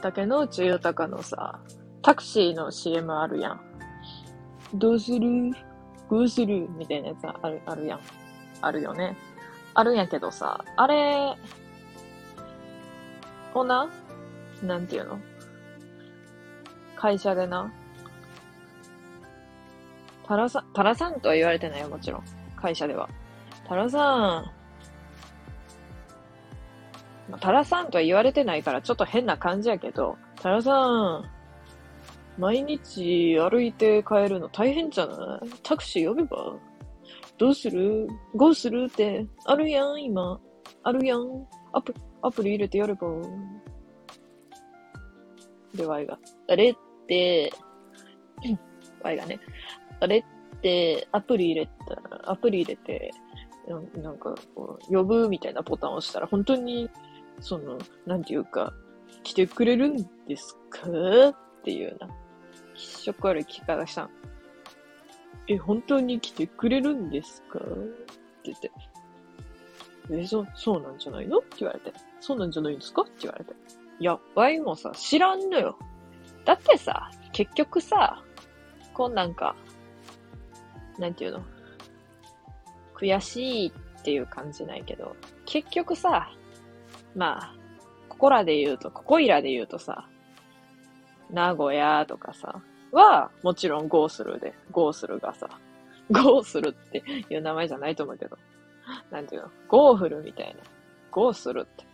竹野内豊のさ、タクシーの CM あるやん。どうする？どうする？みたいなやつある、あるやん。あるよね。あるんやけどさ、あれ、ほな、なんていうの？会社でな、タラさん、タラさんとは言われてないよ、もちろん。会社では。タラさん、タラさんとは言われてないからちょっと変な感じやけど、タラさん、毎日歩いて帰るの大変じゃない？タクシー呼べば？どうする？どうするって、あるやん、今。あるやん。アプ、アプリ入れてやれば。で、ワイが。あれって、ワイがね、あれって、アプリ入れた、アプリ入れて、なんか、こう、呼ぶみたいなボタンを押したら、本当にその、なんていうか、来てくれるんですかっていうな、気色悪い聞き方した。え、本当に来てくれるんですかって言って。え、そ、そうなんじゃないのって言われて。そうなんじゃないんですかって言われて。いや、ワイもさ、知らんのよ。だってさ、結局さ、こんなんか、なんていうの？悔しいっていう感じないけど、結局さ、まあ、ここらで言うと、ここいらで言うとさ、名古屋とかさ、は、もちろんゴースルで、ゴースルがさ、ゴースルっていう名前じゃないと思うけど、なんていうの、ゴーフルみたいな、ゴースルって、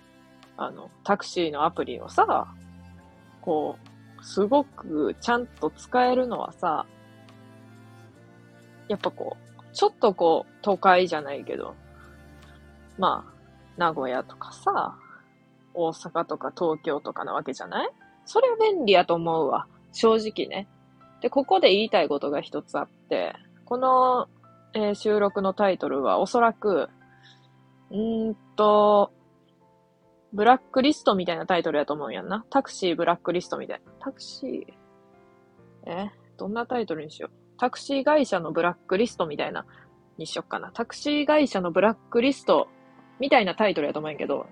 あの、タクシーのアプリをさ、こう、すごくちゃんと使えるのはさ、やっぱこう、ちょっとこう、都会じゃないけど、まあ、名古屋とかさ、大阪とか東京とかなわけじゃない？それは便利やと思うわ。正直ね。で、ここで言いたいことが一つあって、この、えー、収録のタイトルはおそらく、んーと、ブラックリストみたいなタイトルやと思うんやんな。タクシーブラックリストみたいな。タクシー、え？どんなタイトルにしよう？タクシー会社のブラックリストみたいな、にしよっかな。タクシー会社のブラックリストみたいなタイトルやと思うんやけど、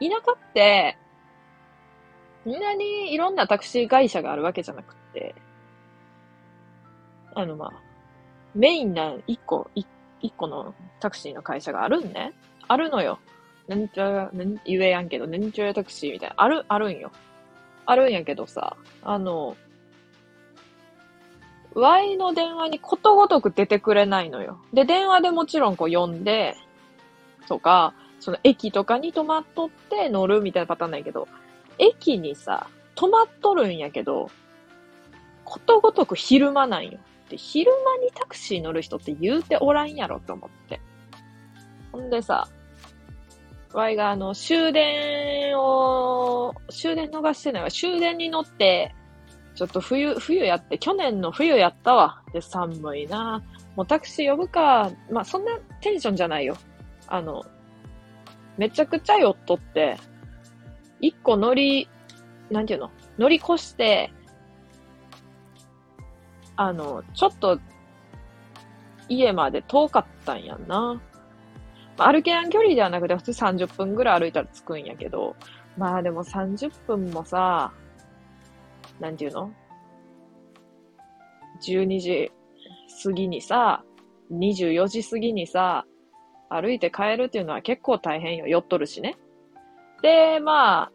田舎って、みんなにいろんなタクシー会社があるわけじゃなくて、あの、まあ、メインな一個、一個のタクシーの会社があるんね。あるのよ。なんちゃら、なん言えやんけど、なんちゃタクシーみたいな。ある、あるんよ。あるんやけどさ、あの、Y の電話にことごとく出てくれないのよ。で、電話でもちろんこう呼んで、とか、その駅とかに泊まっとって乗るみたいなパターンないけど、駅にさ、泊まっとるんやけど、ことごとく昼間なんよ。で、昼間にタクシー乗る人って言うておらんやろと思って。ほんでさ、わいがあの、終電を、終電逃してないわ。終電に乗って、ちょっと冬、冬やって、去年の冬やったわ。で、寒いなもうタクシー呼ぶか。まあ、そんなテンションじゃないよ。あの、めちゃくちゃ酔っとって、一個乗り、なんていうの？乗り越して、あの、ちょっと、家まで遠かったんやんな。まあ、歩けやん距離ではなくて、普通30分ぐらい歩いたら着くんやけど、まあでも30分もさ、なんていうの ?12 時過ぎにさ、24時過ぎにさ、歩いて帰るっていうのは結構大変よ。酔っとるしね。で、まあ、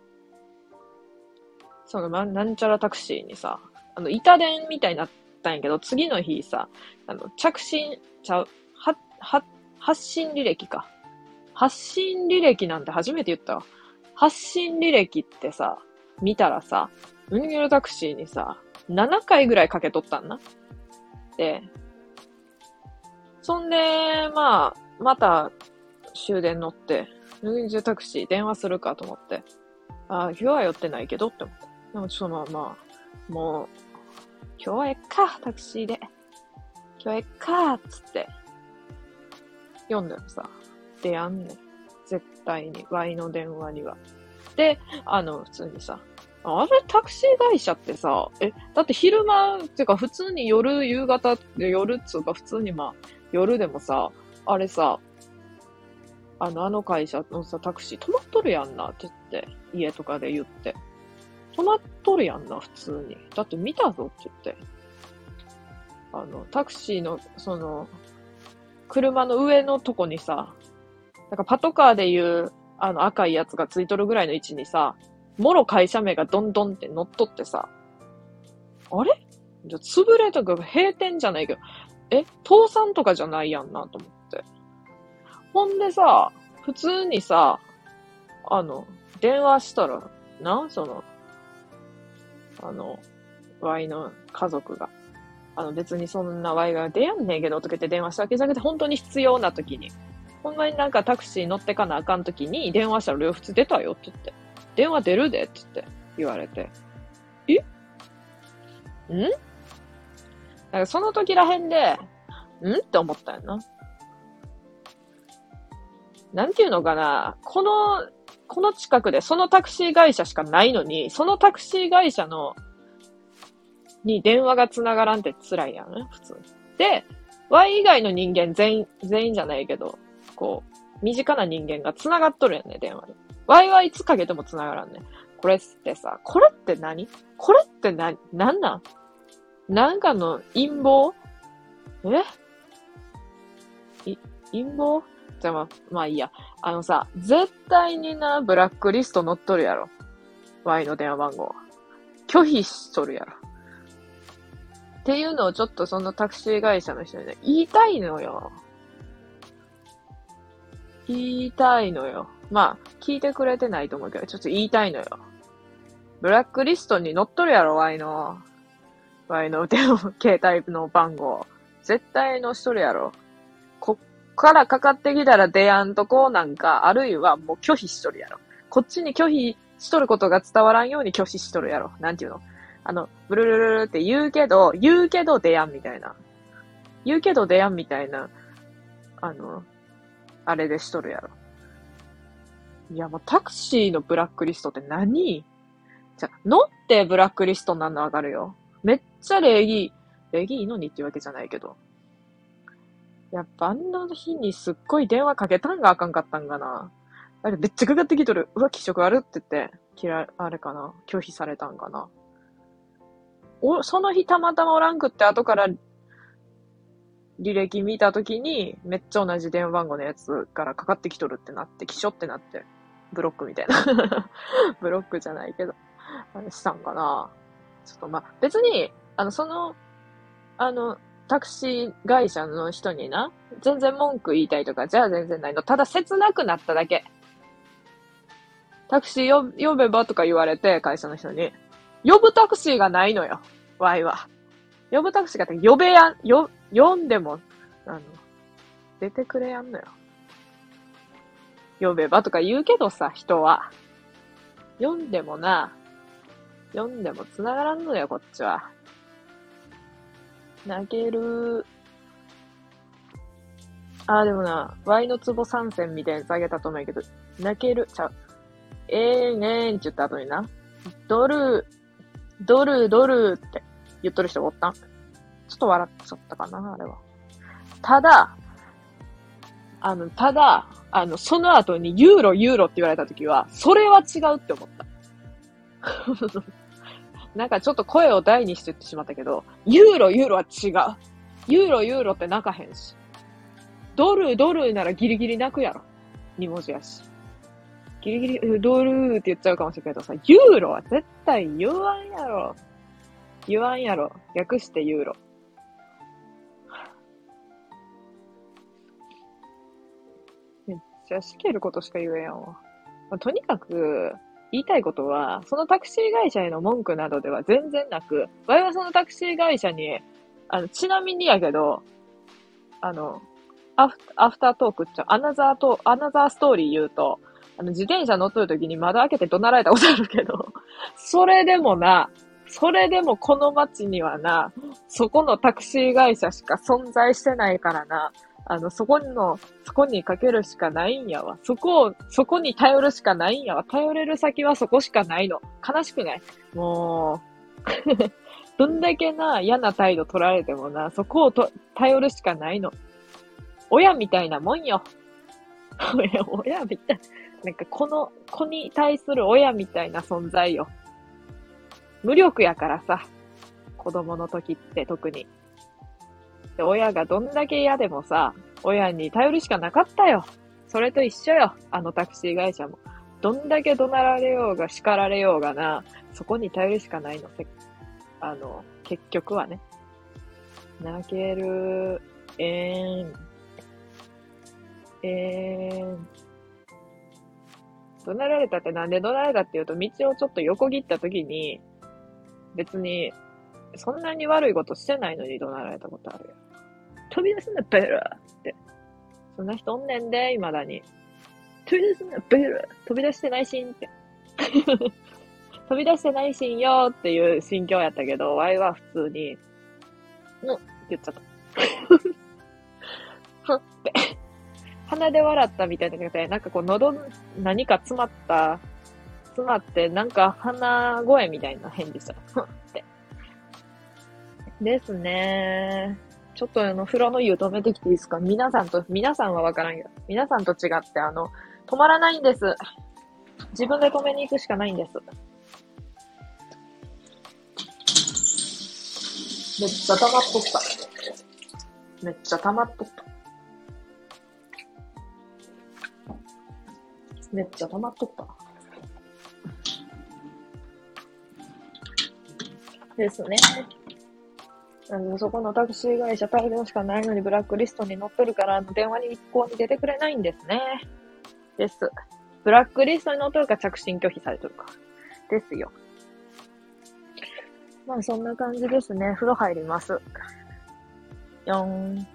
その、ま、なんちゃらタクシーにさ、あの、板電みたいになったんやけど、次の日さ、あの、着信、ちゃう、は、は、発信履歴か。発信履歴なんて初めて言ったわ。発信履歴ってさ、見たらさ、ウニゲルタクシーにさ、7回ぐらいかけとったんな。で、そんで、まあ、また終電乗って、ヌータクシー電話するかと思って、ああ、今日は寄ってないけどって思って。でもちょっとまあまあ、もう、今日はえっか、タクシーで。今日はえっか、つって。読んでもさ、出やんねん。絶対に、Y の電話には。で、あの、普通にさ、あれ、タクシー会社ってさ、え、だって昼間、っていうか普通に夜、夕方、夜っつうか普通にまあ、夜でもさ、あれさ、あの、あの会社のさ、タクシー止まっとるやんなって言って、家とかで言って。止まっとるやんな、普通に。だって見たぞって言って。あの、タクシーの、その、車の上のとこにさ、なんかパトカーでいう、あの赤いやつがついとるぐらいの位置にさ、もろ会社名がどんどんって乗っとってさ、あれ？じゃ潰れとか閉店じゃないけど、え、倒産とかじゃないやんなと思って。ほんでさ、普通にさ、あの、電話したら、な、その、あの、ワイの家族が。あの別にそんなワイが出やんねんけどとか言って電話したわけじゃなくて、本当に必要な時に。ほんまになんかタクシー乗ってかなあかん時に電話したら両普通出たよって言って。電話出るでって言って言われて。え？ん？なんかその時らへんで、ん？って思ったよな。なんていうのかな、この、この近くでそのタクシー会社しかないのに、そのタクシー会社の、に電話が繋がらんって辛いやんね、普通。で、Y 以外の人間全員、全員じゃないけど、こう、身近な人間が繋がっとるやんね、電話で。Y はいつかけても繋がらんね。これってさ、これって何？これって何、なんなん？なんかの陰謀？え？い、陰謀？じゃあまあ、まあいいや。あのさ、絶対にな、ブラックリスト乗っとるやろ。Y の電話番号。拒否しとるやろ。っていうのをちょっとそのタクシー会社の人にね、言いたいのよ。言いたいのよ。まあ、聞いてくれてないと思うけど、ちょっと言いたいのよ。ブラックリストに乗っとるやろ、Y の。Y の電話、携帯の番号。絶対乗しとるやろ。こっからかかってきたら出やんとこなんか、あるいはもう拒否しとるやろ。こっちに拒否しとることが伝わらんように拒否しとるやろ。なんていうの？あの、ブルルルルって言うけど、言うけど出やんみたいな。言うけど出やんみたいな、あの、あれでしとるやろ。いや、もうタクシーのブラックリストって何？じゃ、乗ってブラックリストになんのわかるよ。めっちゃ礼儀、礼儀いいのにっていうわけじゃないけど。いやっぱあんな日にすっごい電話かけたんがあかんかったんかな。あれめっちゃかかってきとる。うわ、気色悪って言って、嫌い、あれかな。拒否されたんかな。お、その日たまたまおらんくって後から履歴見たときに、めっちゃ同じ電話番号のやつからかかってきとるってなって、気象ってなって、ブロックみたいな。ブロックじゃないけど、あれしたんかな。ちょっとまあ、別に、あの、その、あの、タクシー会社の人にな、全然文句言いたいとか、じゃあ全然ないの。ただ切なくなっただけ。タクシー呼べばとか言われて、会社の人に。呼ぶタクシーがないのよ。ワイは。呼ぶタクシーが呼べやん、よ、呼んでも、あの、出てくれやんのよ。呼べばとか言うけどさ、人は。読んでもな、読んでも繋がらんのよ、こっちは。泣ける。あー、でもな、Y の壺参戦みたいなやつあげたと思うけど、泣ける。ちゃう。ええー、ねーんって言った後にな、ドル、ドル、ドルって言っとる人おったんちょっと笑っちゃったかな、あれは。ただ、あの、ただ、あの、その後にユーロ、ユーロって言われたときは、それは違うって思った。なんかちょっと声を大にして言ってしまったけど、ユーロ、ユーロは違う。ユーロ、ユーロって泣かへんし。ドル、ドルならギリギリ泣くやろ。2文字やし。ギリギリ、ドルって言っちゃうかもしれんけどさ、ユーロは絶対言わんやろ。言わんやろ。略してユーロ。めっちゃしけることしか言えんわ。まあ、とにかく、言いたいことは、そのタクシー会社への文句などでは全然なく、我々はそのタクシー会社に、あの、ちなみにやけど、あの、アフアフタートークっちゃ、アナザート、アナザーストーリー言うと、あの、自転車乗っとる時に窓開けて怒鳴られたことあるけど、それでもな、それでもこの街にはな、そこのタクシー会社しか存在してないからな、あの、そこの、そこにかけるしかないんやわ。そこを、そこに頼るしかないんやわ。頼れる先はそこしかないの。悲しくない？もう どんだけな、嫌な態度取られてもな、そこをと頼るしかないの。親みたいなもんよ。親、親みたい。なんかこの子に対する親みたいな存在よ。無力やからさ。子供の時って特に。で、親がどんだけ嫌でもさ、親に頼るしかなかったよ。それと一緒よ。あのタクシー会社も。どんだけ怒鳴られようが叱られようがな、そこに頼るしかないの。あの、結局はね。泣ける、えーん。えーん。怒鳴られたってなんで怒鳴られたっていうと、道をちょっと横切った時に、別に、そんなに悪いことしてないのに怒鳴られたことあるよ。飛び出すな、ベラって。そんな人おんねんで、未だに。飛び出すな、ベラ飛び出してないしんって。飛び出してないしんよっていう心境やったけど、ワイは普通に、のって言っちゃった。はって。鼻で笑ったみたいな感じで、なんかこう喉、何か詰まった、詰まって、なんか鼻声みたいな返事した。ですね。ちょっとあの、風呂の湯止めてきていいですか？皆さんと、皆さんはわからんけど、皆さんと違ってあの、止まらないんです。自分で止めに行くしかないんです。めっちゃ溜まっとった。めっちゃ溜まっとった。めっちゃ溜まっとった。ですね。あの、そこのタクシー会社大量しかないのにブラックリストに載ってるから、電話に一向に出てくれないんですね。です。ブラックリストに載ってるか着信拒否されとるか。ですよ。まあそんな感じですね。風呂入ります。よーん。